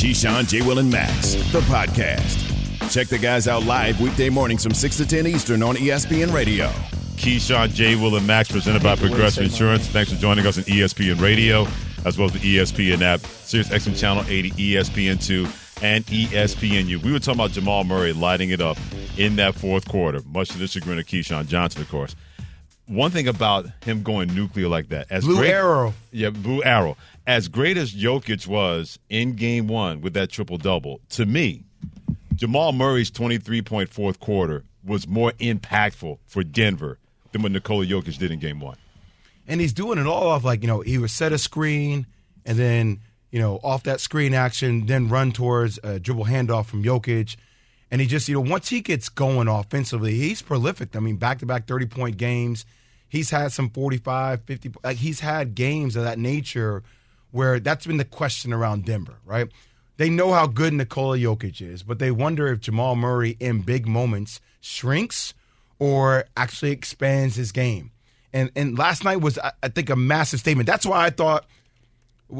Keyshawn, J. Will, and Max, the podcast. Check the guys out live weekday mornings from 6 to 10 Eastern on ESPN Radio. Keyshawn, J. Will, and Max presented by Progressive Insurance. Thanks for joining us on ESPN Radio, as well as the ESPN app, Sirius XM Channel 80, ESPN2, and E ESPNU. We were talking about Jamal Murray lighting it up in that fourth quarter, much to the chagrin of Keyshawn Johnson, of course. One thing about him going nuclear like that, as Blue great, arrow. yeah, blue arrow. As great as Jokic was in Game One with that triple double, to me, Jamal Murray's 23 point fourth quarter was more impactful for Denver than what Nikola Jokic did in Game One. and he's doing it all off like you know he would set a screen and then you know off that screen action then run towards a dribble handoff from Jokic. And he just you know once he gets going offensively he's prolific. I mean back to back 30 point games. He's had some 45 50 like he's had games of that nature where that's been the question around Denver right they know how good Nikola Jokic is but they wonder if Jamal Murray in big moments shrinks or actually expands his game and and last night was I I think a massive statement. That's why I thought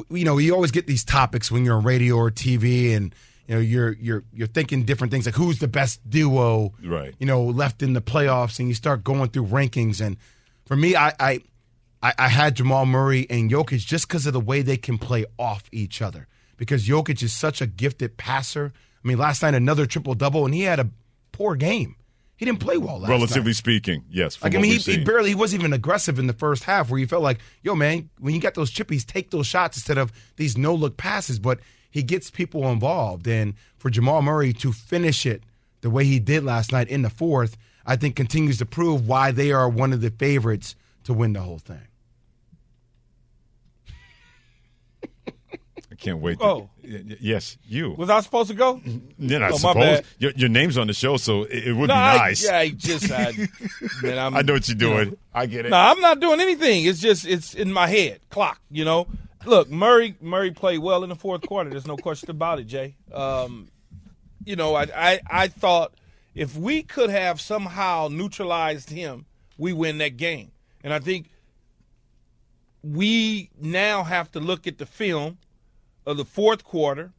you know, you always get these topics when you're on radio or TV and you know, you're you're you're thinking different things like who's the best duo Right. you know, left in the playoffs and you start going through rankings and for me I I I, I had Jamal Murray and Jokic just because of the way they can play off each other. Because Jokic is such a gifted passer. I mean, last night another triple double, and he had a poor game. He didn't play well last Relatively night. speaking, yes. Like I mean, he, he barely he wasn't even aggressive in the first half, where you felt like, yo, man, when you got those chippies, take those shots instead of these no look passes. But he gets people involved, and for Jamal Murray to finish it the way he did last night in the fourth, I think continues to prove why they are one of the favorites to win the whole thing. Can't wait. To, Oh. Yes, you. Was I supposed to go? Then I Oh, suppose your, your name's on the show, so it, it would no, be I, nice. yeah, I just I, man, I'm, I know what you're you know. doing. I get it. No, I'm not doing anything. It's just it's in my head. Clock, you know. Look, Murray Murray played well in the fourth quarter. There's no question about it, Jay. Um, you know, I, I I thought if we could have somehow neutralized him, we win that game. And I think we now have to look at the film of the fourth quarter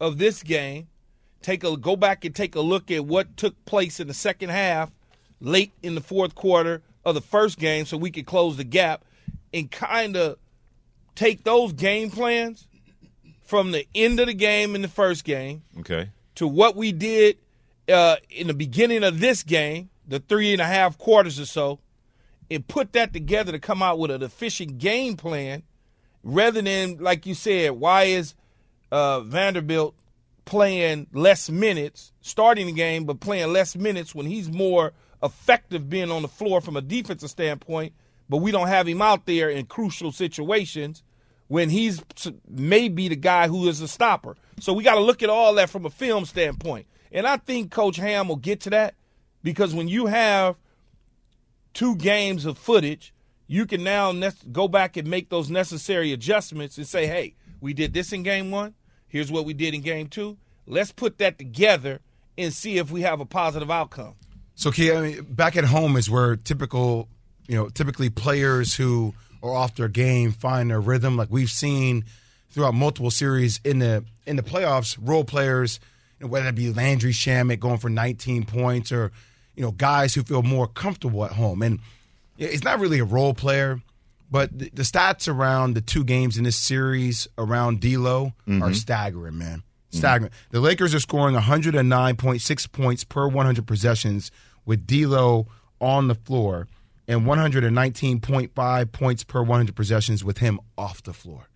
of this game. Take a go back and take a look at what took place in the second half, late in the fourth quarter of the first game, so we could close the gap, and kind of take those game plans from the end of the game in the first game Okay. to what we did uh, in the beginning of this game, the three and a half quarters or so, and put that together to come out with an efficient game plan rather than, like you said, why is uh, Vanderbilt playing less minutes, starting the game, but playing less minutes when he's more effective being on the floor from a defensive standpoint, but we don't have him out there in crucial situations when he's maybe the guy who is a stopper. So we got to look at all that from a film standpoint. And I think Coach Ham will get to that because when you have two games of footage, you can now ne- go back and make those necessary adjustments and say, hey, we did this in game one. Here's what we did in game two. Let's put that together and see if we have a positive outcome. So, Key, I mean, back at home is where typical, you know, typically players who are off their game find their rhythm. Like we've seen throughout multiple series in the in the playoffs, role players, you know, whether it be Landry Shamet going for 19 points or you know guys who feel more comfortable at home. And it's not really a role player, but the, the stats around the two games in this series around D'Lo are mm-hmm. staggering, man. Staggering. The Lakers are scoring 109.6 points per 100 possessions with D'Lo on the floor, and 119.5 points per 100 possessions with him off the floor.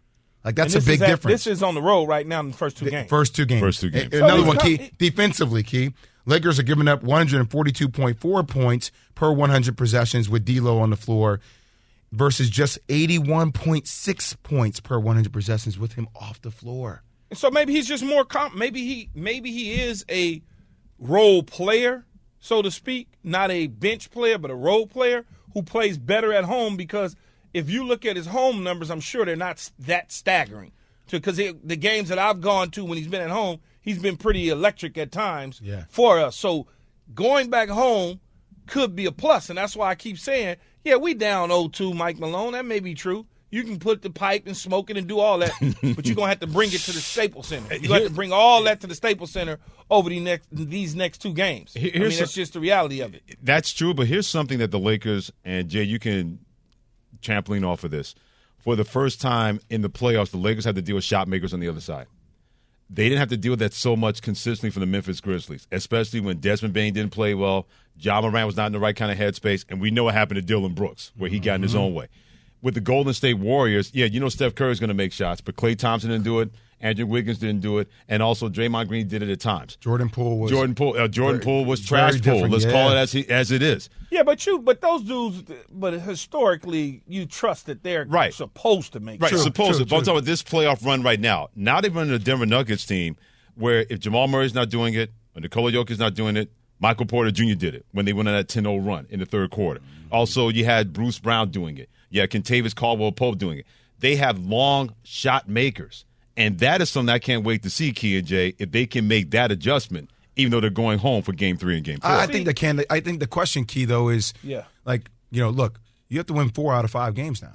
Like that's a big at- difference. This is on the road right now in the first two games. First two games. First two games. A- Another one, he's key defensively, key. Lakers are giving up 142.4 points per 100 possessions with D'Lo on the floor, versus just 81.6 points per 100 possessions with him off the floor. So maybe he's just more comp. Maybe he maybe he is a role player, so to speak, not a bench player, but a role player who plays better at home. Because if you look at his home numbers, I'm sure they're not that staggering. Because the games that I've gone to when he's been at home, he's been pretty electric at times Yeah. for us. So going back home could be a plus, and that's why I keep saying, yeah, we down 0-2, Mike Malone. That may be true. You can put the pipe and smoke it and do all that, but you're gonna have to bring it to the Staples Center. You have to bring all that to the Staples Center over the next these next two games. I mean, Here's that's just the reality of it. That's true, but here's something that the Lakers and Jay, you can trampoline off of this. For the first time in the playoffs, the Lakers had to deal with shot makers on the other side. They didn't have to deal with that so much consistently from the Memphis Grizzlies, especially when Desmond Bane didn't play well. Ja Morant was not in the right kind of headspace, and we know what happened to Dillon Brooks, where he got in his mm-hmm. own way. With the Golden State Warriors, yeah, you know Steph Curry's going to make shots, but Klay Thompson didn't do it. Andrew Wiggins didn't do it, and also Draymond Green did it at times. Jordan Poole was Jordan Poole, uh, Jordan very- Poole was trash Poole. Let's yeah. call it as he, as it is. Yeah, but you, but those dudes, but historically, you trust that they're Right. supposed to make Right, shots. supposed true, to. But I'm talking about this playoff run right now. Now they're running the Denver Nuggets team where if Jamal Murray's not doing it, or Nikola Jokic's not doing it, Michael Porter Jr. did it when they went on that 10-0 run in the third quarter. Also, you had Bruce Brown doing it. Yeah, had Kentavious Caldwell Pope doing it. They have long shot makers. And that is something I can't wait to see, Key and Jay, if they can make that adjustment, even though they're going home for game three and game four. I, I think the can. I think the question key though is, Yeah. like you know, look, you have to win four out of five games now.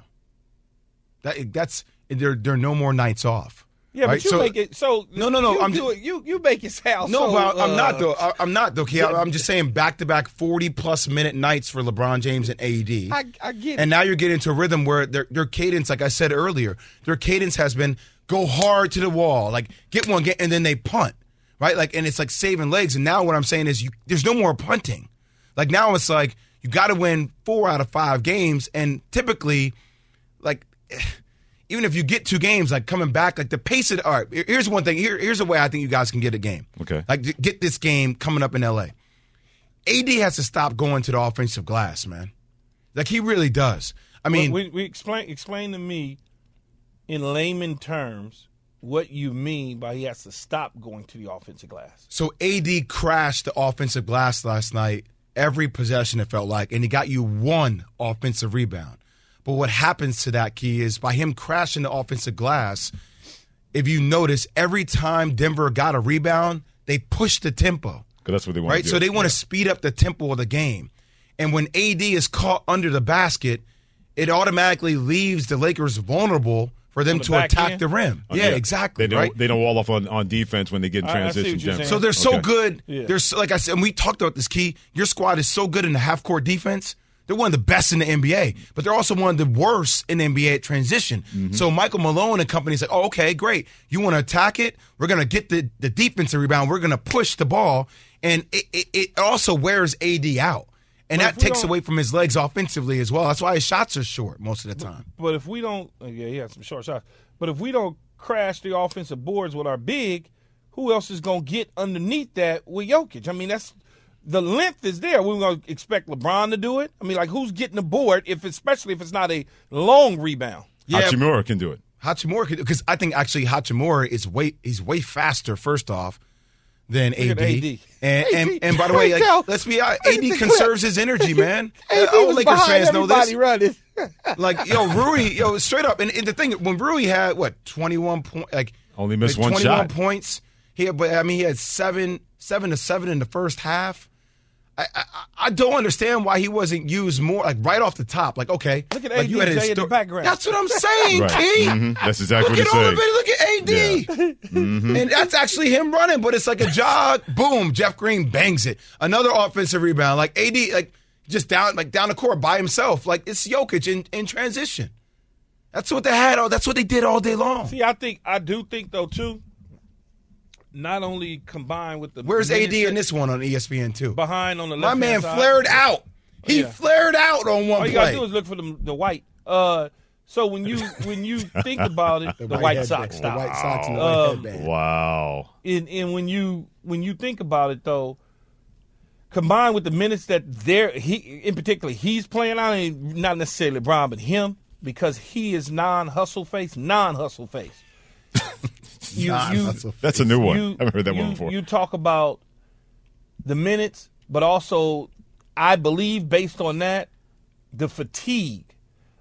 That that's there. There are no more nights off. Yeah, right? but you So- make it so. No, no, no, You, I'm do it, you you make it sound No, so, but I'm not uh, though. I- I'm not though. Okay, I'm just saying back to back 40 plus minute nights for LeBron James and AD. I, I get it. And now you're getting into a rhythm where their their cadence, like I said earlier, their cadence has been go hard to the wall, like get one, get, and then they punt, right? Like, and it's like saving legs. And now what I'm saying is, you, there's no more punting. Like now it's like you got to win four out of five games, and typically, like. Even if you get two games, like coming back, like the pace of all right. here- Here's one thing. Here, here's a way I think you guys can get a game. Okay. Like get this game coming up in LA. AD has to stop going to the offensive glass, man. Like he really does. I mean, we, we explain explain to me in layman terms what you mean by he has to stop going to the offensive glass. so AD crashed the offensive glass last night every possession it felt like, and he got you one offensive rebound. But what happens to that key is by him crashing the offensive glass, if you notice, every time Denver got a rebound, they pushed the tempo. Because that's what they want right? to do. So they want to speed up the tempo of the game. And when AD is caught under the basket, it automatically leaves the Lakers vulnerable for them the to attack end? the rim. Oh, yeah, exactly. They don't, right? they don't wall off on, on defense when they get in transition. what you're Jim. saying. so they're so Okay. good. Yeah. They're so, like I said, and we talked about this key. Your squad is so good in the half court defense. They're one of the best in the NBA, but they're also one of the worst in the NBA at transition. Mm-hmm. So Michael Malone and company's like, oh, okay, great. You want to attack it? We're going to get the, the defensive rebound. We're going to push the ball. And it, it, it also wears AD out. And that takes away from his legs offensively as well. That's why his shots are short most of the time. But if we don't, uh, yeah, he had some short shots. But if we don't crash the offensive boards with our big, who else is going to get underneath that with Jokic? I mean, that's the length is there. We're going to expect LeBron to do it. I mean, like who's getting the board if, especially if it's not a long rebound? Yeah. Hachimura can do it. Hachimura, because I think actually Hachimura is way he's way faster. First off, than AD. AD. And, and AD. and by the way, like, let's be honest, AD conserves his energy, man. AD all was Lakers fans know this. running. Like yo, Rui, yo, straight up. And, and the thing, when Rui had what twenty one point, like Only missed like, one 21 shot. points. He had, but I mean, he had seven seven to seven in the first half. I, I, I don't understand why he wasn't used more, like right off the top. Like, okay, Look at like, you had his Jay in the background. That's what I'm saying, Right. Key. Mhm. That's exactly Look what at he's saying. of it. Look at AD. And that's actually him running, but it's like a jog. Boom. Jeff Green bangs it. Another offensive rebound. Like AD, like just down, like down the court by himself. Like it's Jokic in, in transition. That's what they had. Oh, that's what they did all day long. See, I think I do think though too. Not only combined with the Where's AD in this one on ESPN too? behind on the left. My man side. flared out. He yeah. flared out on one All you play. gotta do is look for the the white. Uh, so when you when you think about it, the, white, headband. Sox The style. white socks and the Um, white headband. Wow. and and when you when you think about it though, combined with the minutes that there he in particular he's playing on, and not necessarily LeBron, but him because he is non hustle face, non hustle face. you Non-hustle That's a new one. you, I haven't heard that you, one before. You talk about the minutes, but also I believe based on that, the fatigue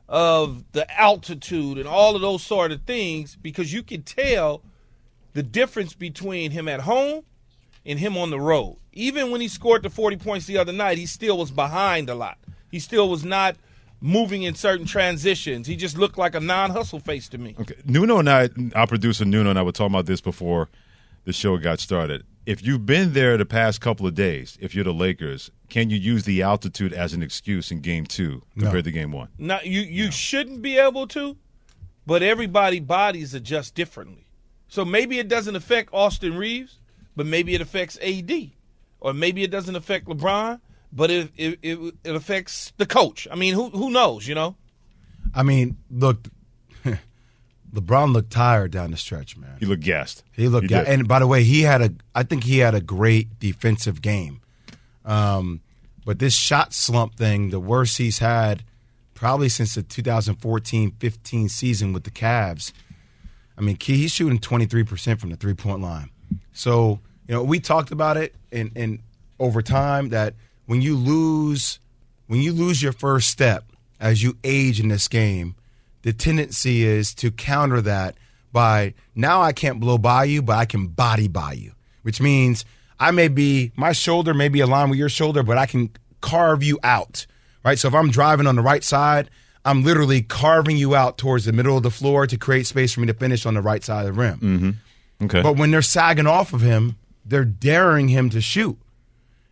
of the altitude and all of those sort of things, because you can tell the difference between him at home and him on the road. Even when he scored the 40 points the other night, he still was behind a lot. He still was not moving in certain transitions. He just looked like a non-hustle face to me. Okay. Nuno and I, our producer Nuno and I were talking about this before the show got started. If you've been there the past couple of days, if you're the Lakers, can you use the altitude as an excuse in game two compared to game one? Now you you shouldn't be able to, but everybody bodies adjust differently. So maybe it doesn't affect Austin Reaves, but maybe it affects AD, or maybe it doesn't affect LeBron, but it it, it, it affects the coach. I mean, who who knows? You know. I mean, look, LeBron looked tired down the stretch, man. He looked gassed. He looked, He ga- did. and by the way, he had a. I think he had a great defensive game. Um, but this shot slump thing, the worst he's had probably since the 2014-15 season with the Cavs. I mean, he's shooting 23% from the three-point line. So, you know, we talked about it in, in over time that when you lose when you lose your first step as you age in this game, the tendency is to counter that by now I can't blow by you, but I can body by you, which means I may be my shoulder may be aligned with your shoulder, but I can carve you out. Right? So if I'm driving on the right side, I'm literally carving you out towards the middle of the floor to create space for me to finish on the right side of the rim. Mm-hmm. Okay. But when they're sagging off of him, they're daring him to shoot.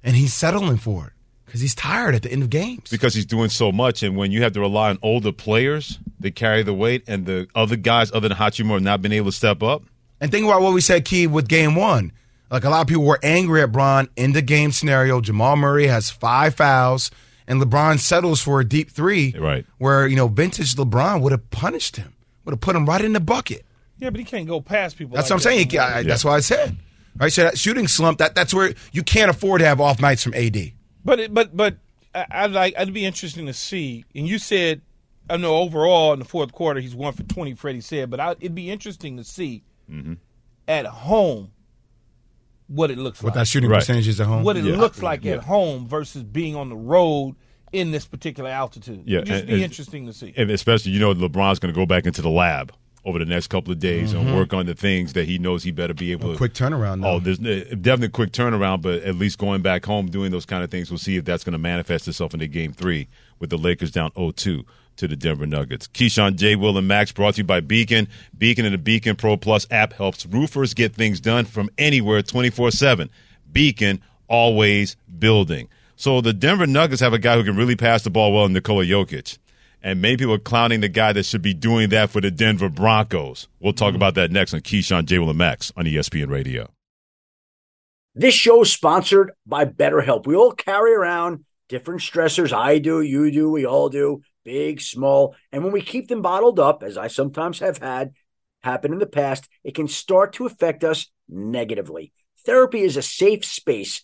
And he's settling for it because he's tired at the end of games. because he's doing so much, and when you have to rely on older players, they carry the weight, and the other guys, other than Hachimura, have not been able to step up. And think about what we said, Key, with game one. Like a lot of people were angry at Bron in the game scenario. Jamal Murray has five fouls, and LeBron settles for a deep three. Right. Where, you know, vintage LeBron would have punished him, would have put him right in the bucket. Yeah, but he can't go past people. That's like what I'm that saying. no more. I- That's what I said. Right. So that shooting slump, that, that's where you can't afford to have off nights from AD. But it, but but I, I'd like it'd be interesting to see. And you said, I know overall in the fourth quarter he's one for twenty. Freddie said, but I, it'd be interesting to see Mm-hmm. at home what it looks What like. that shooting Right. percentage is at home. what it Yeah. looks like Yeah. at home versus being on the road in this particular altitude. Yeah, It'd just and- be and- interesting to see. And especially, you know, LeBron's going to go back into the lab over the next couple of days and mm-hmm. work on the things that he knows he better be able to. quick turnaround, though. Oh, there's definitely a quick turnaround, but at least going back home doing those kind of things, we'll see if that's going to manifest itself into game three with the Lakers down 0-2 to the Denver Nuggets. Keyshawn, J. Will, and Max brought to you by Beacon. Beacon and the Beacon Pro Plus app helps roofers get things done from anywhere 24-7. Beacon, always building. So the Denver Nuggets have a guy who can really pass the ball well, Nikola Jokic. And many people are clowning the guy that should be doing that for the Denver Broncos. We'll talk mm-hmm. about that next on Keyshawn, J. Will, and Max on ESPN Radio. This show is sponsored by BetterHelp. We all carry around different stressors. I do, you do, we all do, big, small. And when we keep them bottled up, as I sometimes have had happen in the past, it can start to affect us negatively. Therapy is a safe space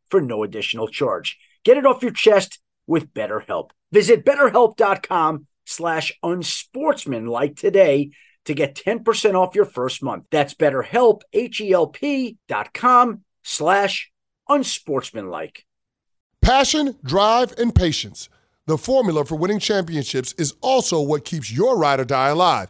for no additional charge. Get it off your chest with BetterHelp. Visit betterhelp.com slash unsportsmanlike today to get 10% off your first month. That's betterhelp, H-E-L-P dot com slash unsportsmanlike. Passion, drive, and patience. The formula for winning championships is also what keeps your ride or die alive.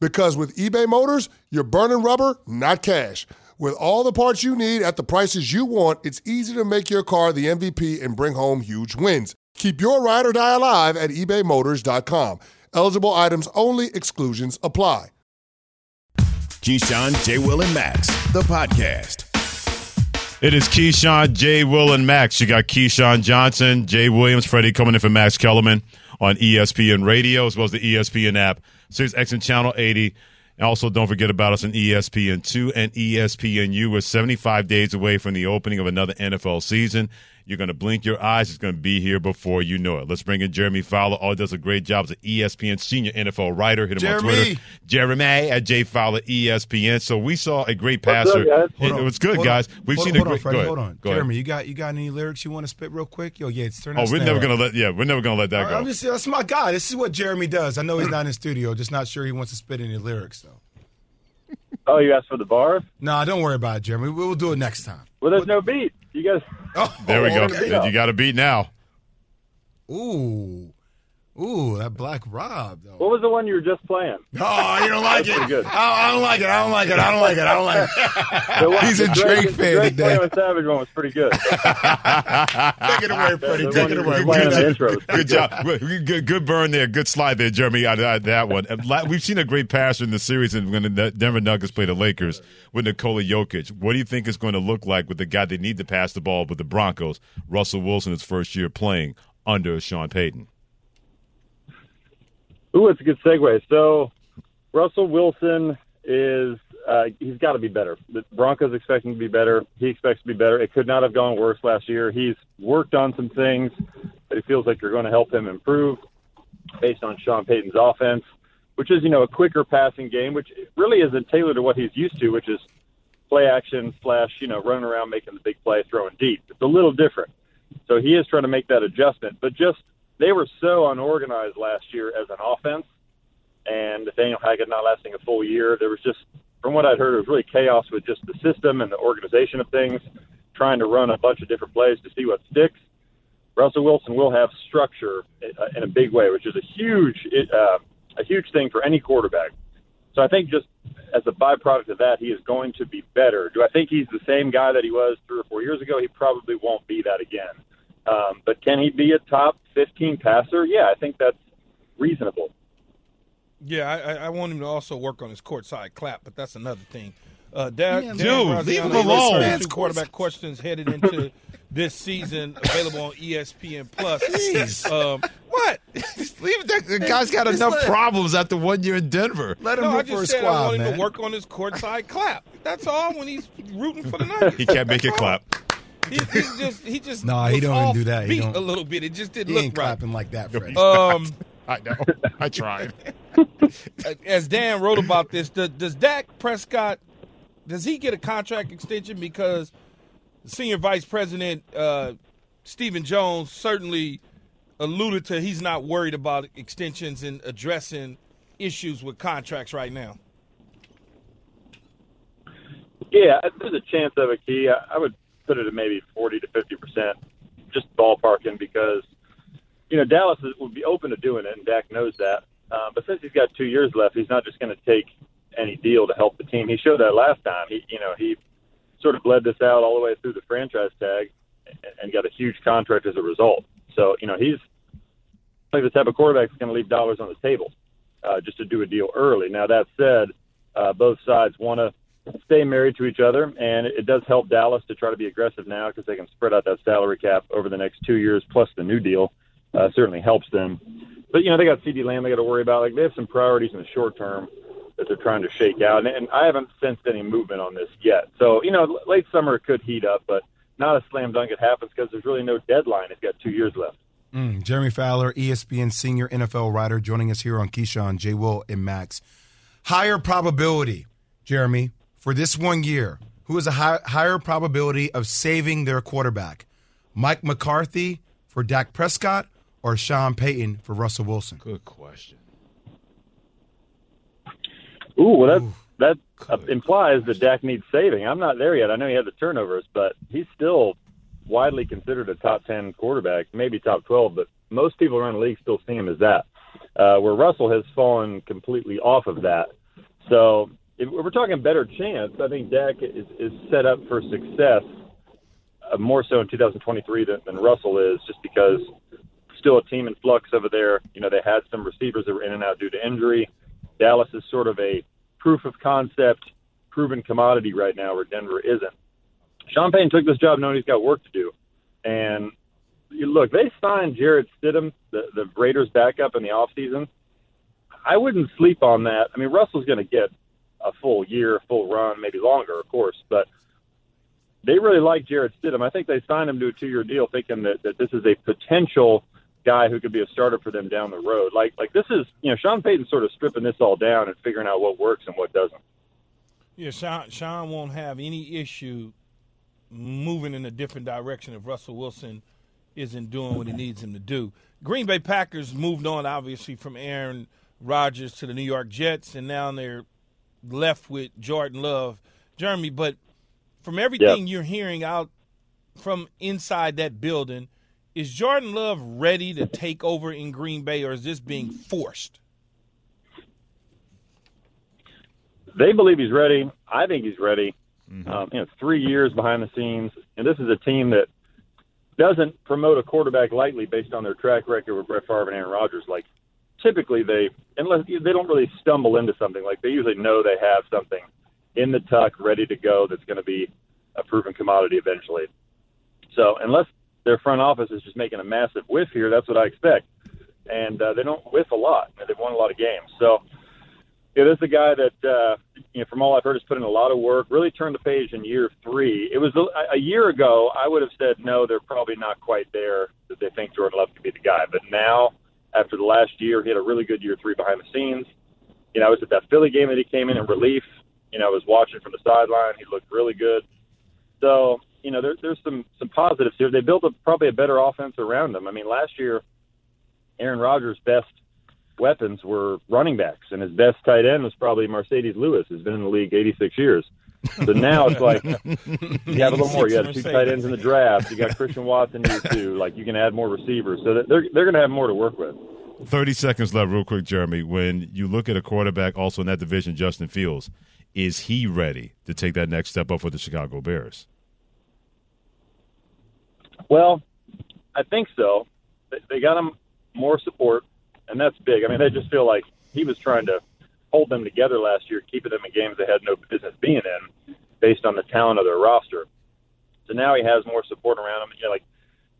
Because with eBay Motors, you're burning rubber, not cash. With all the parts you need at the prices you want, it's easy to make your car the MVP and bring home huge wins. Keep your ride or die alive at ebaymotors.com. Eligible items only, exclusions apply. Keyshawn, J. Will, and Max, the podcast. It is Keyshawn, J. Will, and Max. You got Keyshawn Johnson, Jay Williams, Freddie coming in for Max Kellerman on ESPN Radio as well as the ESPN app, Sirius XM Channel 80. Also, don't forget about us on ESPN2 and ESPNU. We're 75 days away from the opening of another NFL season. You're going to blink your eyes. It's going to be here before you know it. Let's bring in Jeremy Fowler. All does a great job as an ESPN senior NFL writer. Hit him Jeremy. on Twitter. Jeremy at J Fowler ESPN. So we saw a great passer. up. It, it was good, Hold guys. on. We've hold seen hold a on, great. Freddie, hold on. Go ahead. Jeremy, you got you got any lyrics you want to spit real quick? Yo, yeah, turn oh, that Oh, we're never gonna let. Yeah, we're never gonna let that go. I'm just that's my guy. This is what Jeremy does. I know he's not in the studio, just not sure he wants to spit any lyrics though. Oh, you asked for the bar? Nah, don't worry about it, Jeremy. We'll do it next time. Well, there's no beat. You guys. Oh, there we go. okay. You got a beat now. Ooh, ooh, that Black Rob though. What was the one you were just playing? Oh, you don't like it? good. I, I don't like it. I don't like it. I don't like it. I don't like it. One, He's a the Drake the fan Drake today. Playing Savage one was pretty good. Take it away, Freddie. The Take it away. were playing Good intro Good job. Good, good, good burn there. Good slide there, Jeremy. on that, that one. We've seen a great passer in the series and when the Denver Nuggets play the Lakers with Nikola Jokic. What do you think it's going to look like with the guy they need to pass the ball with the Broncos, Russell Wilson, his first year playing under Sean Payton? Ooh, it's a good segue. So, Russell Wilson is uh, he's got to be better. The Broncos expecting to be better. He expects to be better. It could not have gone worse last year. He's worked on some things that he feels like are going to help him improve based on Sean Payton's offense, which is you know a quicker passing game, which really isn't tailored to what he's used to, which is play action slash you know running around making the big play, throwing deep. It's a little different. So he is trying to make that adjustment, but just they were so unorganized last year as an offense, and Nathaniel Hackett not lasting a full year. There was just, from what I'd heard, it was really chaos with just the system and the organization of things, trying to run a bunch of different plays to see what sticks. Russell Wilson will have structure uh, in a big way, which is a huge, uh, a huge thing for any quarterback. So I think just as a byproduct of that, he is going to be better. Do I think he's the same guy that he was three or four years ago? He probably won't be that again. Um, but can he be a top 15 passer? Yeah, I think that's reasonable. Yeah, I, I- I want him to also work on his courtside clap, but that's another thing. Uh, Dan, Yeah, Dan dude, Graziano, leave him alone. turn to quarterback questions headed into this season, available on ESPN Plus. Jeez. Um, what? Leave that. The guy's got Just enough let- problems after one year in Denver. Let him No, I root for just his said I squad, want him to work on his courtside clap. That's all. When he's rooting for the Nuggets, He can't make it clap. He, he's just he just Nah, he was don't even do that. He don't- a little bit. It just didn't He look ain't right. clapping like that, Freddie. Um, I know. I tried. as Dan wrote about this, does, does Dak Prescott does he get a contract extension because senior vice president uh, Stephen Jones certainly alluded to he's not worried about extensions and addressing issues with contracts right now. Yeah, there's a chance of a key. I, I would put it at maybe 40 to 50 percent, just ballparking, because you know Dallas would be open to doing it, and Dak knows that. Uh, but since he's got two years left, he's not just going to take any deal to help the team. He showed that last time. He, you know, he sort of bled this out all the way through the franchise tag and, and got a huge contract as a result. So, you know, he's like the type of quarterback that's going to leave dollars on the table uh, just to do a deal early. Now, that said, uh, both sides want to stay married to each other, and it does help Dallas to try to be aggressive now because they can spread out that salary cap over the next two years, plus the new deal uh, certainly helps them. But you know they got CeeDee Lamb they got to worry about. Like they have some priorities in the short term that they're trying to shake out, and, and I haven't sensed any movement on this yet. So you know late summer could heat up, but not a slam dunk. It happens because there's really no deadline. It's got two years left. Mm, Jeremy Fowler, ESPN senior NFL writer, joining us here on Keyshawn, J. Will, and Max. Higher probability, Jeremy, for this one year. Who has a high, higher probability of saving their quarterback? Mike McCarthy for Dak Prescott or Sean Payton for Russell Wilson? Good question. Ooh, well that that uh, implies that Dak needs saving. I'm not there yet. I know he had the turnovers, but he's still widely considered a top ten quarterback, maybe top twelve. But most people around the league still see him as that. Uh, where Russell has fallen completely off of that. So if we're talking better chance, I think Dak is, is set up for success uh, more so in 2023 than, than Russell is, just because still a team in flux over there. You know, they had some receivers that were in and out due to injury. Dallas is sort of a proof of concept, proven commodity right now, where Denver isn't. Sean Payton took this job knowing he's got work to do. And you look, they signed Jarrett Stidham, the, the Raiders backup in the offseason. I wouldn't sleep on that. I mean, Russell's going to get a full year, full run, maybe longer, of course. But they really like Jarrett Stidham. I think they signed him to a two-year deal, thinking that, that this is a potential guy who could be a starter for them down the road. Like like this is you know Sean Payton sort of stripping this all down and figuring out what works and what doesn't. Yeah, Sean, Sean won't have any issue moving in a different direction if Russell Wilson isn't doing what he needs him to do. Green Bay Packers moved on, obviously, from Aaron Rodgers to the New York Jets, and now they're left with Jordan Love. Jeremy, but from everything you're hearing out from inside that building, is Jordan Love ready to take over in Green Bay, or is this being forced? They believe he's ready. I think he's ready. Mm-hmm. Um, you know, three years behind the scenes, and this is a team that doesn't promote a quarterback lightly based on their track record with Brett Favre and Aaron Rodgers. Like typically, they unless they don't really stumble into something. Like they usually know they have something in the tuck ready to go that's going to be a proven commodity eventually. So unless their front office is just making a massive whiff here. That's what I expect. And uh, they don't whiff a lot. They've won a lot of games. So yeah, this is a guy that, uh, you know, from all I've heard, has put in a lot of work. Really turned the page in year three. It was a, a year ago. I would have said no. They're probably not quite there that they think Jordan Love could be the guy. But now, after the last year, he had a really good year three behind the scenes. You know, I was at that Philly game that he came in in relief. You know, I was watching from the sideline. He looked really good. So you know, there, there's some some positives here. They built a, probably a better offense around them. I mean, last year, Aaron Rodgers' best weapons were running backs, and his best tight end was probably Marcedes Lewis, who's been in the league 86 years. So now it's like you have a little more. You got two tight ends in the draft. You got Christian Watson here too. Like you can add more receivers, so they're they're going to have more to work with. 30 seconds left, real quick, Jeremy. When you look at a quarterback also in that division, Justin Fields, is he ready to take that next step up for the Chicago Bears? Well, I think so. They got him more support, and that's big. I mean, they just feel like he was trying to hold them together last year, keeping them in games they had no business being in, based on the talent of their roster. So now he has more support around him. You know, like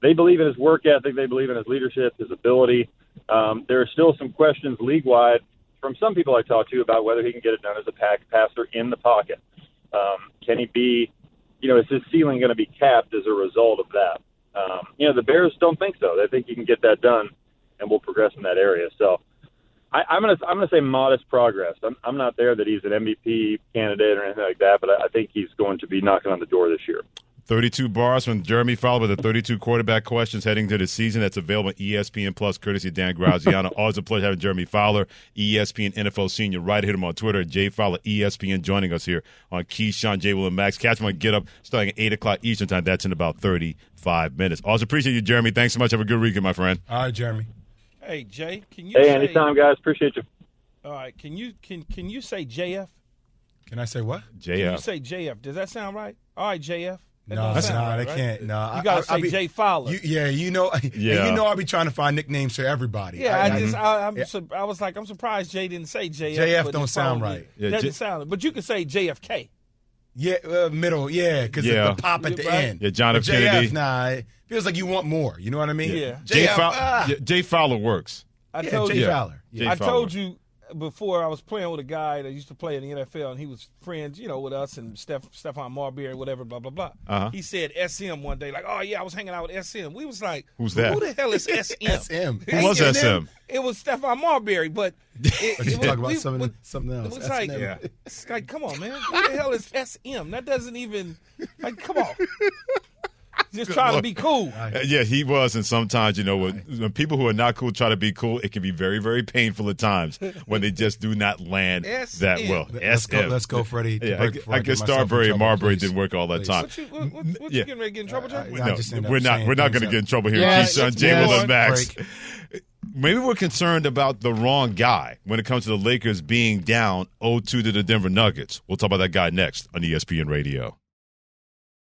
they believe in his work ethic, they believe in his leadership, his ability. Um, there are still some questions league wide from some people I talked to about whether he can get it done as a pack passer in the pocket. Um, can he be, you know, is his ceiling going to be capped as a result of that? Um, you know, the Bears don't think so. They think you can get that done, and we'll progress in that area. So I, I'm gonna I'm gonna say modest progress. I'm I'm not there that he's an MVP candidate or anything like that, but I, I think he's going to be knocking on the door this year. 32 bars from Jeremy Fowler with the 32 quarterback questions heading to the season. That's available on ESPN Plus, courtesy of Dan Graziano. Always a pleasure having Jeremy Fowler, ESPN NFL senior. Right, hit him on Twitter, Jay Fowler, ESPN, joining us here on Keyshawn, J. Will, and Max. Catch him on Get Up starting at 8 o'clock Eastern Time. That's in about 35 minutes. Also appreciate you, Jeremy. Thanks so much. Have a good weekend, my friend. All right, Jeremy. Hey, Jay, can you Hey, say, anytime, guys. Appreciate you. All right, can you can can you say JF? Can I say what? Can you JF. say JF? Does that sound right? All right, JF. That No, that's not. no, sound right, they right? can't. No, You gotta I, I, say be, Jay Fowler. You, yeah, you know, Yeah. you know, I'll be trying to find nicknames for everybody. yeah, I, just I, I'm Yeah. sur- I was like I'm surprised Jay didn't say JF. JF but don't sound right. Yeah, doesn't J- sound. But you can say JFK. Yeah, uh, middle. Yeah, because Yeah. the pop at the Right. end. Yeah, John F. But Kennedy. JF, nah, it feels like you want more. You know what I mean? Yeah. Jay, JF, Fow- ah. Jay Fowler works. I Yeah, told Jay you. Fowler. Jay I Fowler. told you before I was playing with a guy that used to play in the NFL, and he was friends, you know, with us and Steph, Stephon Marbury, whatever, blah blah blah. Uh-huh. He said SM one day, like, "Oh yeah, I was hanging out with SM." We was like, Who's that? Who the hell is SM? SM. Who was Ain't SM? It was Stephon Marbury, but it, it was- talk about we- something, we- something else. It was like, S&M. it's like, come on, man, who the hell is SM? That doesn't even like, come on. Just trying to be cool. Uh, Yeah, he was, and sometimes you know when, when people who are not cool try to be cool, it can be very, very painful at times when they just do not land SM. that well. Let's go, SM. let's go, Freddie. Yeah, break I, I guess myself Starbury and Marbury please. didn't work all that Please. time. What you, what, what, what Yeah. you getting ready to get in trouble, Jay? I No, just end we're not. We're not going to get in trouble here. Yeah, Keyshawn, let's Will, and Max. Break. Maybe we're concerned about the wrong guy when it comes to the Lakers being down 0-2 to the Denver Nuggets. We'll talk about that guy next on ESPN Radio.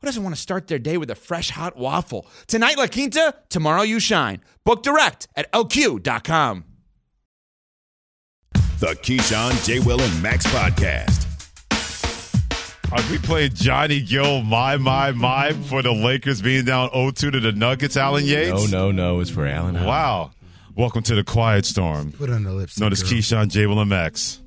who doesn't want to start their day with a fresh hot waffle? Tonight, La Quinta, tomorrow, you shine. Book direct at lq.com. The Keyshawn, J. Will, and Max podcast. Are we playing Johnny Gill, my, my, my, for the Lakers being down 0 2 to the Nuggets, Alan Yates? No, no, no. It's for Alan. Wow. Welcome to the Quiet Storm. Put on the lips. Known as Keyshawn, J. Will, and Max.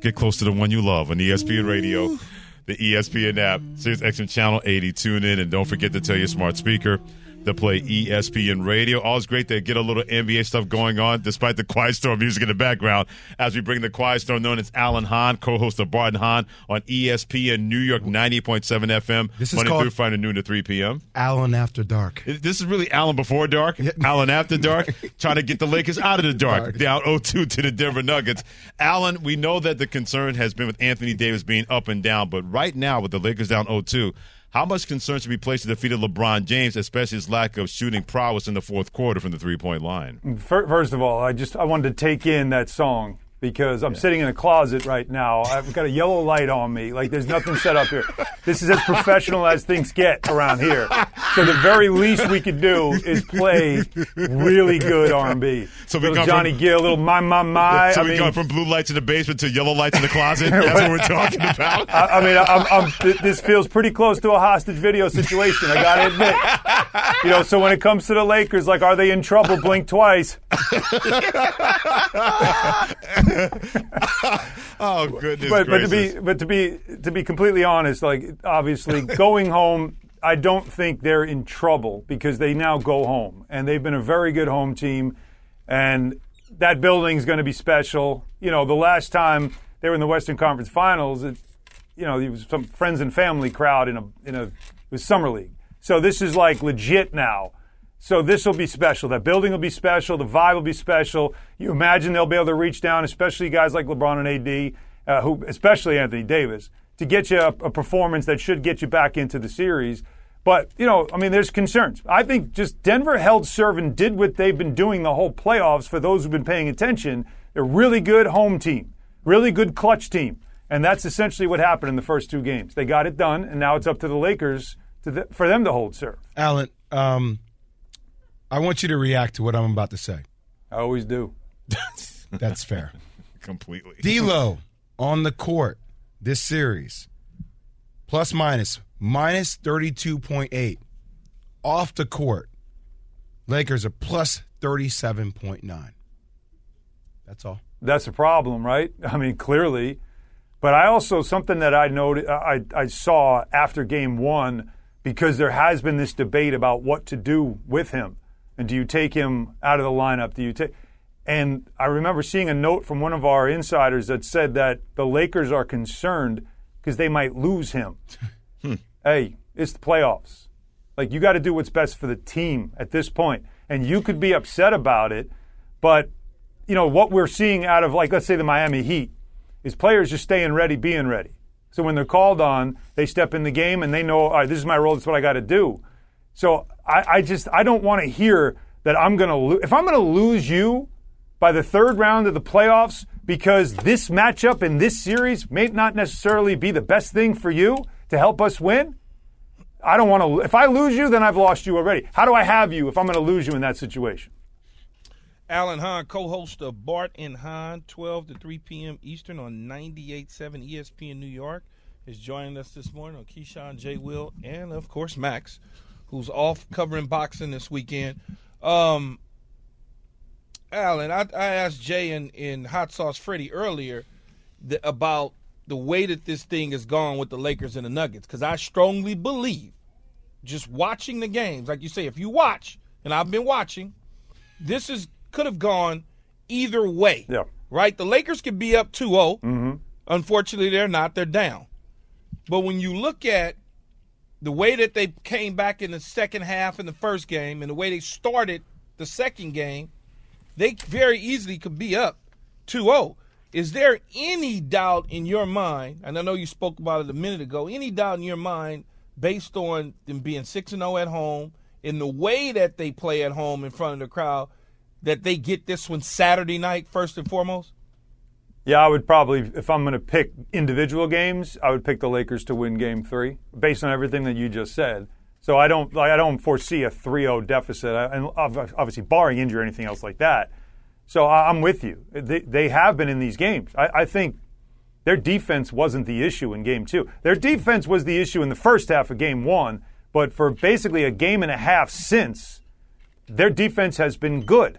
Get close to the one you love on ESPN Radio, the ESPN app, Sirius XM Channel 80. Tune in and don't forget to tell your smart speaker to play ESPN Radio. Always great to get a little NBA stuff going on, despite the Quiet Storm music in the background. As we bring the Quiet Storm, known as Alan Hahn, co-host of Bart and Hahn on ESPN New York 90.7 FM, This is Monday called- through Friday noon to 3 p.m. Alan after dark. This is really Alan before dark, Alan after dark, trying to get the Lakers out of the dark, down 0-2 to the Denver Nuggets. Alan, we know that the concern has been with Anthony Davis being up and down, but right now with the Lakers down 0-2, how much concern should be placed to the feet of LeBron James, especially his lack of shooting prowess in the fourth quarter from the three-point line? First of all, I just I wanted to take in that song because I'm sitting in a closet right now. I've got a yellow light on me. Like there's nothing set up here. This is as professional as things get around here. So the very least we could do is play really good R&B. So we little gone Johnny from- Gill, little my my my. so I we mean, going from blue lights in the basement to yellow lights in the closet? That's what we're talking about. I, I mean, I'm, I'm, this feels pretty close to a hostage video situation. I got to admit. You know, so when it comes to the Lakers, like, are they in trouble? Blink twice. oh goodness but, but to be but to be to be completely honest, like obviously going home, I don't think they're in trouble because they now go home and they've been a very good home team, and that building's going to be special. You know, the last time they were in the Western Conference Finals, it, you know, it was some friends and family crowd in a in a it was summer league. So this is like legit now. So this will be special. That building will be special. The vibe will be special. You imagine they'll be able to reach down, especially guys like LeBron and AD, uh, who, especially Anthony Davis, to get you a, a performance that should get you back into the series. But you know, I mean, there's concerns. I think just Denver held serve and did what they've been doing the whole playoffs. For those who've been paying attention, a really good home team, really good clutch team, and that's essentially what happened in the first two games. They got it done, and now it's up to the Lakers to for them to hold serve. Alan, um, I want you to react to what I'm about to say. I always do. That's fair. completely. D'Lo on the court this series, plus minus minus thirty two point eight. Off the court, Lakers are plus thirty seven point nine. That's all. That's a problem, right? I mean, clearly. But I also something that I noted, I, I saw after Game One, because there has been this debate about what to do with him, and do you take him out of the lineup? Do you take? And I remember seeing a note from one of our insiders that said that the Lakers are concerned because they might lose him. Hmm. Hey, it's the playoffs. Like you got to do what's best for the team at this point. point, and you could be upset about it, but you know what we're seeing out of like let's say the Miami Heat is players just staying ready, being ready. So when they're called on, they step in the game and they know, all right, this is my role. This is what I got to do. So I, I just I don't want to hear that I'm going to lose. If I'm going to lose you by the third round of the playoffs because this matchup in this series may not necessarily be the best thing for you to help us win. I don't want to. If I lose you, then I've lost you already. How do I have you if I'm going to lose you in that situation? Alan Hahn, co-host of Bart and Hahn, 12 to 3 p.m. Eastern on 98.7 ESPN New York, is joining us this morning on Keyshawn, J. Will, and of course Max, who's off covering boxing this weekend. Um, Alan, I, I asked Jay in, and Hot Sauce Freddie earlier the, about the way that this thing has gone with the Lakers and the Nuggets, because I strongly believe, just watching the games, like you say, if you watch, and I've been watching, this is could have gone either way. Yeah. Right? The Lakers could be up 2 0. Mm-hmm. Unfortunately, they're not. They're down. But when you look at the way that they came back in the second half in the first game and the way they started the second game, they very easily could be up 2-0. Is there any doubt in your mind, and I know you spoke about it a minute ago, any doubt in your mind based on them being 6 and 0 at home, in the way that they play at home in front of the crowd, that they get this one Saturday night first and foremost? Yeah, I would probably, if I'm going to pick individual games, I would pick the Lakers to win Game Three, based on everything that you just said. So I don't, like, I don't foresee a 3-0 deficit, and obviously barring injury or anything else like that. So I'm with you. They, they have been in these games. I, I think their defense wasn't the issue in Game Two. Their defense was the issue in the first half of Game One, but for basically a game and a half since, their defense has been good.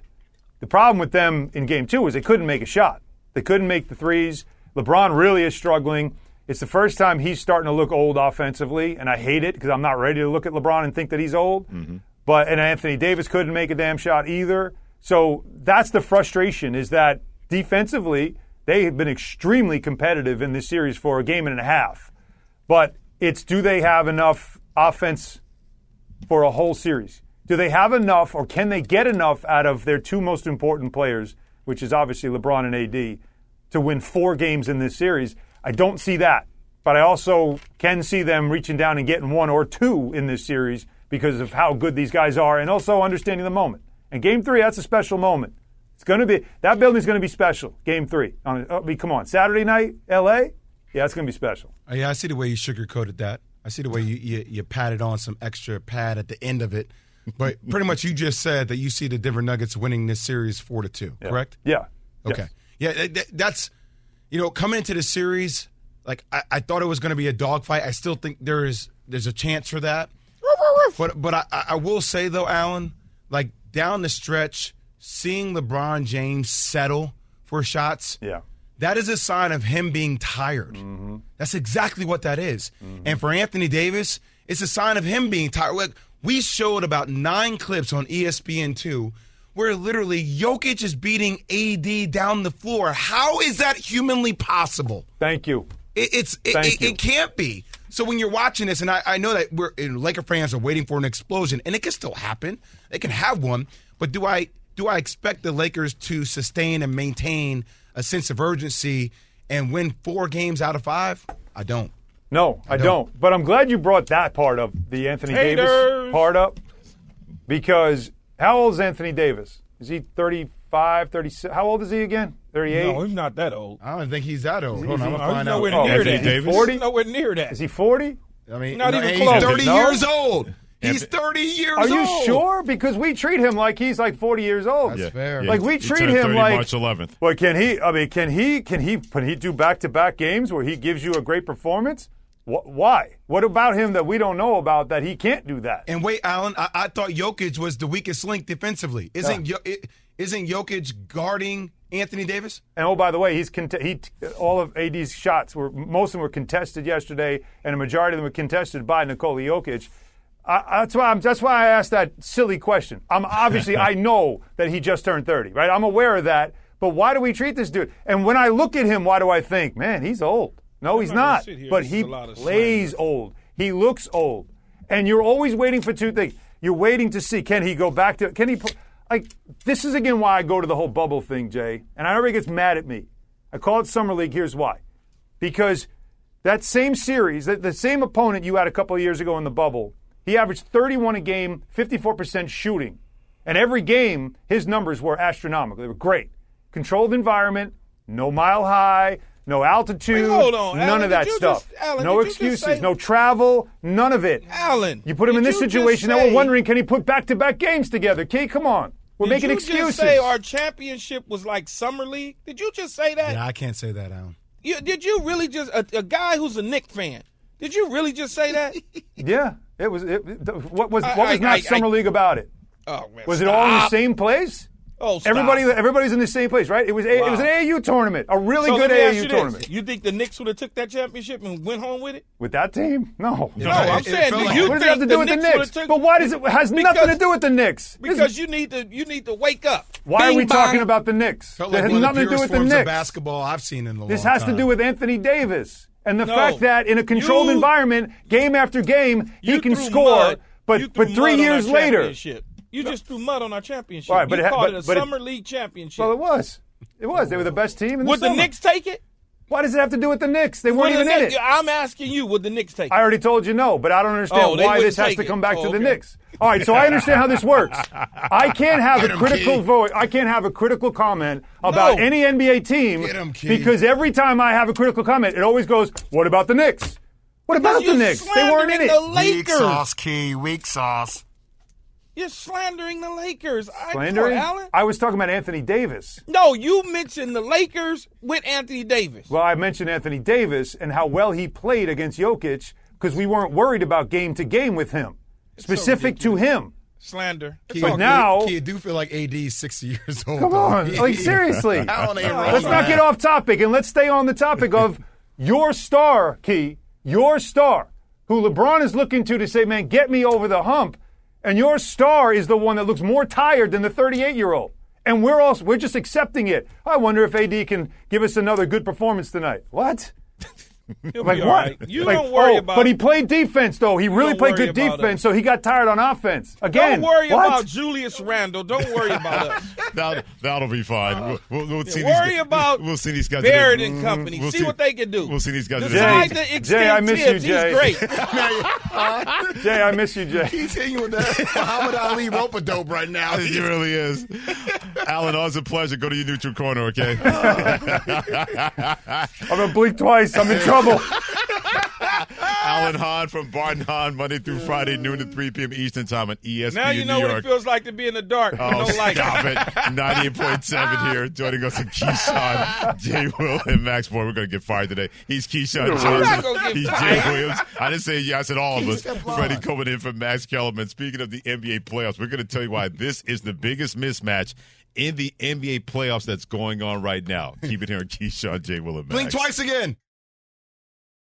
The problem with them in Game Two was they couldn't make a shot. They couldn't make the threes. LeBron really is struggling. It's the first time he's starting to look old offensively, and I hate it because I'm not ready to look at LeBron and think that he's old. Mm-hmm. But and Anthony Davis couldn't make a damn shot either. So that's the frustration is that defensively they have been extremely competitive in this series for a game and a half. But it's do they have enough offense for a whole series? Do they have enough or can they get enough out of their two most important players which is obviously LeBron and AD, to win four games in this series. I don't see that. But I also can see them reaching down and getting one or two in this series because of how good these guys are and also understanding the moment. And game three, that's a special moment. It's going to be, that building's going to be special. Game three. On, oh, I mean, come on, Saturday night, LA? Yeah, it's going to be special. Yeah, I see the way you sugarcoated that. I see the way you, you, you padded on some extra pad at the end of it. But pretty much, you just said that you see the Denver Nuggets winning this series four to two. Yeah. Correct? Yeah. Okay. Yes. Yeah, that, that's you know coming into the series, like I, I thought it was going to be a dogfight. I still think there is there's a chance for that. But but I, I will say though, Alan, like down the stretch, seeing LeBron James settle for shots, yeah, that is a sign of him being tired. Mm-hmm. That's exactly what that is. And for Anthony Davis, it's a sign of him being tired. Like, we showed about nine clips on E ESPN2 where literally Jokic is beating AD down the floor. How is that humanly possible? Thank you. It, it's it, Thank it, you. it can't be. So when you're watching this, and I, I know that we're and Laker fans are waiting for an explosion, and it can still happen. They can have one, but do I do I expect the Lakers to sustain and maintain a sense of urgency and win four games out of five? I don't. No, I don't. don't. But I'm glad you brought that part of the Anthony Davis part up because how old is Anthony Davis? Is he 35, 36? How old is he again? 38? No, he's not that old. I don't think he's that old. Hold on, I'm No, gonna he's find out. nowhere Oh, near Anthony that. Davis? 40? He's nowhere near that. Is he 40? I mean, Not no, even he's close. 30 No? years old. He's 30 years Are you old. sure? Because we treat him like he's like 40 years old. That's fair. Like, we he treat turned him 30 like- March 11th. Well, can he? I mean, can he? Can he? Can he do back-to-back games where he gives you a great performance? Wh- why? What about him that we don't know about that he can't do that? And wait, Alan, I, I thought Jokic was the weakest link defensively. Isn't Yo, i- isn't Jokic guarding Anthony Davis? And oh, by the way, he's cont- he all of AD's shots were most of them were contested yesterday, and a majority of them were contested by Nikola Jokic. I, that's why I'm, that's why I asked that silly question. I'm obviously I know that he just turned 30, right? I'm aware of that. But why do we treat this dude? And when I look at him, why do I think, man, he's old? No, he's not. But he plays old. He looks old, and you're always waiting for two things. You're waiting to see can he go back to can he like this is again why I go to the whole bubble thing, Jay. And I know everybody gets mad at me. I call it summer league. Here's why: because that same series, that the same opponent you had a couple of years ago in the bubble, he averaged 31 a game, 54% shooting, and every game his numbers were astronomical. They were great, controlled environment, no mile high. No altitude, Wait, hold on, none Alan, of that stuff. just- Alan, no did you just excuses, say- no travel, none of it. Alan, You put him in this you just situation. Now we're wondering, can he put back-to-back games together? Key, come on. We're Did making you excuses. Just say our championship was like summer league. Did you just say that? Yeah, I can't say that, Alan. You, did you really just a, a guy who's a Knick fan? Did you really just say that? yeah, it was. It, what was I- what was I- not I- summer I- league about it? oh man, Was it all in the same place? Oh, stop. Everybody, everybody's in the same place, right? It was. A, It was an Wow. AAU tournament, a really So good let me ask AAU you this. tournament. You think the Knicks would have took that championship and went home with it? With that team, no. No, I'm it saying, felt do you what does it have to do with the Knicks would've Knicks? took- But why does it has nothing to do with the Knicks? This Because you need to you need to wake up. why are we bong. talking about the Knicks? Felt That like has nothing to do with the forms of Knicks. basketball I've seen in a This long has to do with Anthony Davis. And the No. fact that in a controlled You- environment, game after game, he can score, mud. but but three years later, championship. You just threw mud on our championship. Right, but you it ha- called but- it a but it- summer league championship. well, it was, it was. They were the best team. In the Would the. Knicks take it? Why does it have to do with the Knicks? They weren't Would the even in it. I'm asking you. Would the Knicks take it? I already told you no, but I don't understand Oh, why this has to come back Oh, to the okay. Knicks. All right, so I understand how this works. I can't have Get a 'em, critical Key. vote. I can't have a critical comment about No. any NBA team Get 'em, Key. because every time I have a critical comment, it always goes, "What about the Knicks? What about the Knicks? They weren't in slandering it." The Lakers. key, weak sauce. You're slandering the Lakers. I, come? Alan. I was talking about Anthony Davis. No, you mentioned the Lakers with Anthony Davis. Well, I mentioned Anthony Davis and how well he played against Jokic because we weren't worried about game to game with him, specific to him. Slander. Key, But now- Key, I do feel like AD is 60 years old. Come on, like seriously. Alan Let's not get off topic and let's stay on the topic of your star, Key, your star, who LeBron is looking to to say, man, get me over the hump. And your star is the one that looks more tired than the 38 year old. And we're all, we're just accepting it. I wonder if AD can give us another good performance tonight. What? He'll Like what? all right. You Like, don't worry oh, about. But he played defense though. He really played good defense, us. so he got tired on offense. Again. Don't worry what? about Julius Randle. Don't worry about us. That'll, that'll be fine. Uh, we'll, we'll, we'll see Worry these, about We'll see these guys. Barrett today. and mm-hmm. company. We'll see, what they can do. We'll see these guys. Besides today. the Jay, I extent miss you, Jay. he's great. Jay, I miss you, Jay. He's hitting you with that Muhammad Ali rope a dope right now. He really is. Alan, always a pleasure. Go to your neutral corner, okay? I'm gonna blink twice. I'm in trouble. Alan Hahn from Bart and Hahn, Monday through Friday, noon to 3 p.m. Eastern Time on ESPN now you know New what York. it feels like to be in the dark. Oh, you don't like stop it. it. 98.7 here. Joining us in Keyshawn, Jay Will, and Max Boy. We're going to get fired today. He's Keyshawn I'm Johnson. not gonna get He's. Jay Williams. I didn't say you. I said all of us. Keys Freddie coming in for Max Kellerman. Speaking of the NBA playoffs, we're going to tell you why this is the biggest mismatch in the NBA playoffs that's going on right now. Keep it here on Keyshawn, Jay Will, and Max. Blink twice again.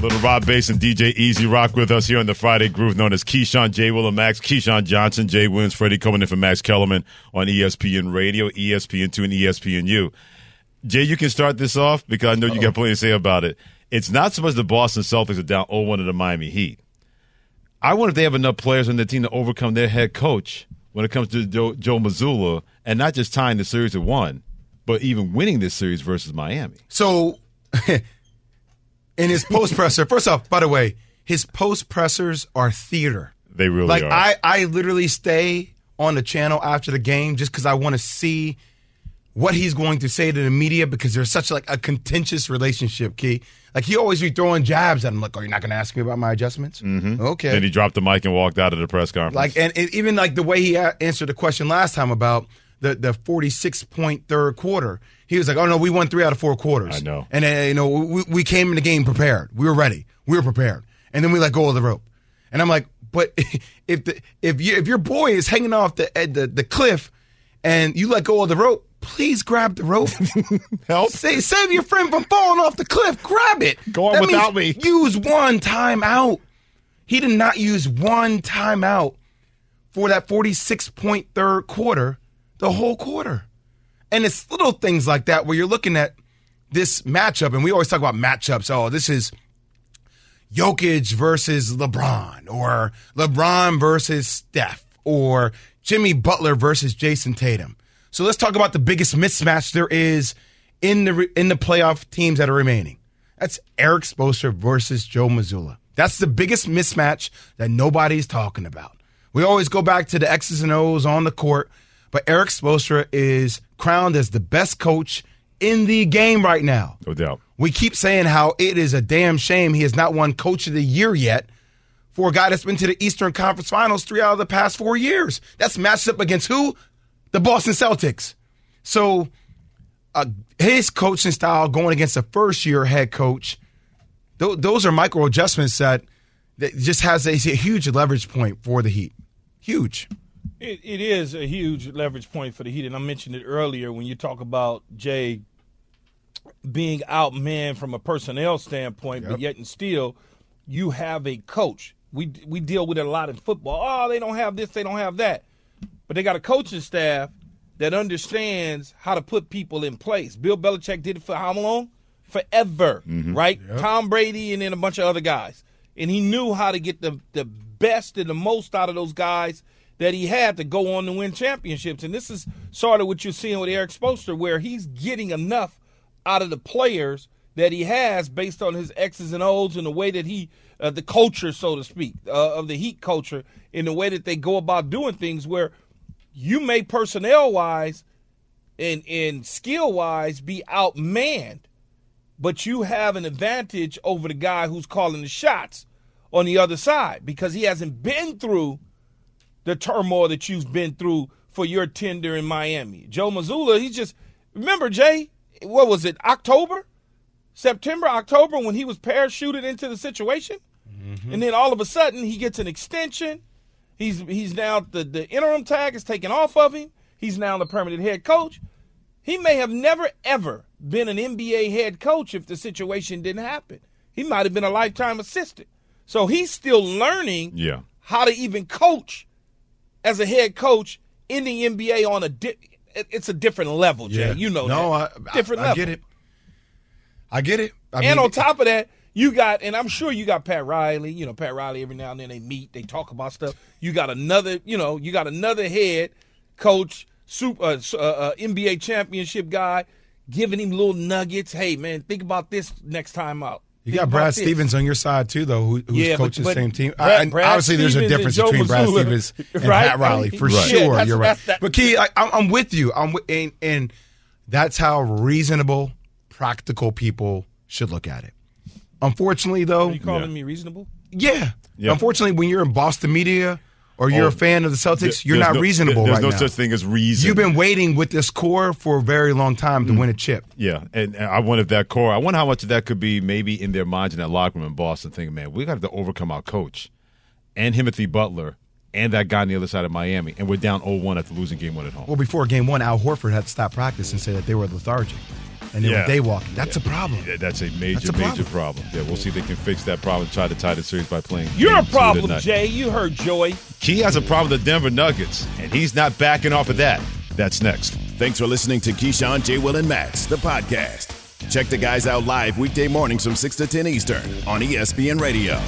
Little Rob Base and DJ E-Z Rock with us here on the Friday Groove, known as Keyshawn, J. Will, and Max. Keyshawn Johnson, Jay Williams, Freddie coming in for Max Kellerman on ESPN Radio, ESPN2, and ESPNU. Jay, you can start this off because I know you got plenty to say about it. It's not so much the Boston Celtics are down 0-1 to the Miami Heat. I wonder if they have enough players on their team to overcome their head coach when it comes to Joe, Joe Mazzulla and not just tying the series at one, but even winning this series versus Miami. So, in his post presser, first off, by the way, his post pressers are theater. They really like are. I, I literally stay on the channel after the game just because I want to see what he's going to say to the media because there's such like a contentious relationship. Key, like he always be throwing jabs at him. Like, are you not going to ask me about my adjustments? Mm-hmm. Okay. Then he dropped the mic and walked out of the press conference. Like, and it, even like the way he a- answered the question last time about the the 46 point third quarter, he was like, "Oh no, we won three out of four quarters." I know. And uh, you know, we, we came in the game prepared. We were ready. We were prepared. And then we let go of the rope. And I'm like, but if the if you if your boy is hanging off the uh, the the cliff, and you let go of the rope. Please grab the rope. Help. Say, save your friend from falling off the cliff. Grab it. Go on That without me. Use one timeout. He did not use one timeout for that 46 point third quarter, the whole quarter. And it's little things like that where you're looking at this matchup, and we always talk about matchups. Oh, this is Jokic versus LeBron, or LeBron versus Steph, or Jimmy Butler versus Jayson Tatum. So let's talk about the biggest mismatch there is in the in the playoff teams that are remaining. That's Erik Spoelstra versus Joe Mazzulla. That's the biggest mismatch that nobody's talking about. We always go back to the X's and O's on the court, but Erik Spoelstra is crowned as the best coach in the game right now. No doubt. We keep saying how it is a damn shame he has not won Coach of the Year yet for a guy that's been to the Eastern Conference Finals three out of the past four years. That's matched up against who? The Boston Celtics. So uh, his coaching style going against a first year head coach, th- those are micro adjustments that, that just has a, a huge leverage point for the Heat. Huge. It, it is a huge leverage point for the Heat, and I mentioned it earlier when you talk about Jay being outmanned from a personnel standpoint, Yep. but yet and still, you have a coach. We we deal with it a lot in football. Oh, they don't have this, they don't have that, but they got a coaching staff that understands how to put people in place. Bill Belichick did it for how long? Forever, mm-hmm. right? Tom Brady and then a bunch of other guys, and he knew how to get the the best and the most out of those guys that he had to go on to win championships. And this is sort of what you're seeing with Erik Spoelstra, where he's getting enough out of the players that he has based on his X's and O's and the way that he, uh, the culture, so to speak, uh, of the Heat culture, in the way that they go about doing things, where you may personnel wise and, and skill wise be outmanned, but you have an advantage over the guy who's calling the shots on the other side because he hasn't been through the turmoil that you've been through for your tender in Miami. Joe Mazzulla, he just remember Jay, what was it, October? September, October when he was parachuted into the situation? Mm-hmm. And then all of a sudden he gets an extension. He's he's now the, the interim tag is taken off of him. He's now the permanent head coach. He may have never ever been an NBA head coach if the situation didn't happen. He might have been a lifetime assistant. So he's still learning Yeah. how to even coach as a head coach in the NBA on a di- it's a different level, Jay. You know no, that. I, different I, I get it. I get it. I and mean, on top of that, you got, and I'm sure you got Pat Riley. You know, Pat Riley. Every now and then they meet, they talk about stuff. You got another, you know, you got another head coach, super uh, uh, uh, NBA championship guy, giving him little nuggets. Hey, man, think about this next time out. You got Brad this. Stevens on your side too, though, who, who's Yeah, but- coaching the same team. Brad- I- and Brad obviously, there's a difference Joe between Brad Mazzulla, Stevens and right? Pat Riley for Yeah, sure. that's- You're right. that's that- but Key, I, I'm, I'm with you. I'm with, and, and that's how reasonable, practical people should look at it. Unfortunately, though, Are you calling me reasonable? yeah. Yeah. Unfortunately, when you're in Boston media or you're Oh, a fan of the Celtics, you're not no- reasonable There's right no now. such thing as reason. You've been waiting with this core for a very long time to mm. win a chip. Yeah, and, and I wonder if that core. I wonder how much of that could be maybe in their minds in that locker room in Boston, thinking, "Man, we got to overcome our coach and Timothy Butler and that guy on the other side of Miami, and we're down 0-1 after the losing game one at home." Well, before game one, Al Horford had to stop practice and say that they were lethargic and they Yeah. were day walking. That's a problem. Yeah, that's a major, That's a major problem. problem. Yeah, we'll see if they can fix that problem. Try to tie the series by playing. You're a problem. Jay. You heard Joy. Key has a problem with the Denver Nuggets, and he's not backing off of that. That's next. Thanks for listening to Keyshawn, J. Will, and Max, the podcast. Check the guys out live weekday mornings from 6 to 10 Eastern on ESPN Radio.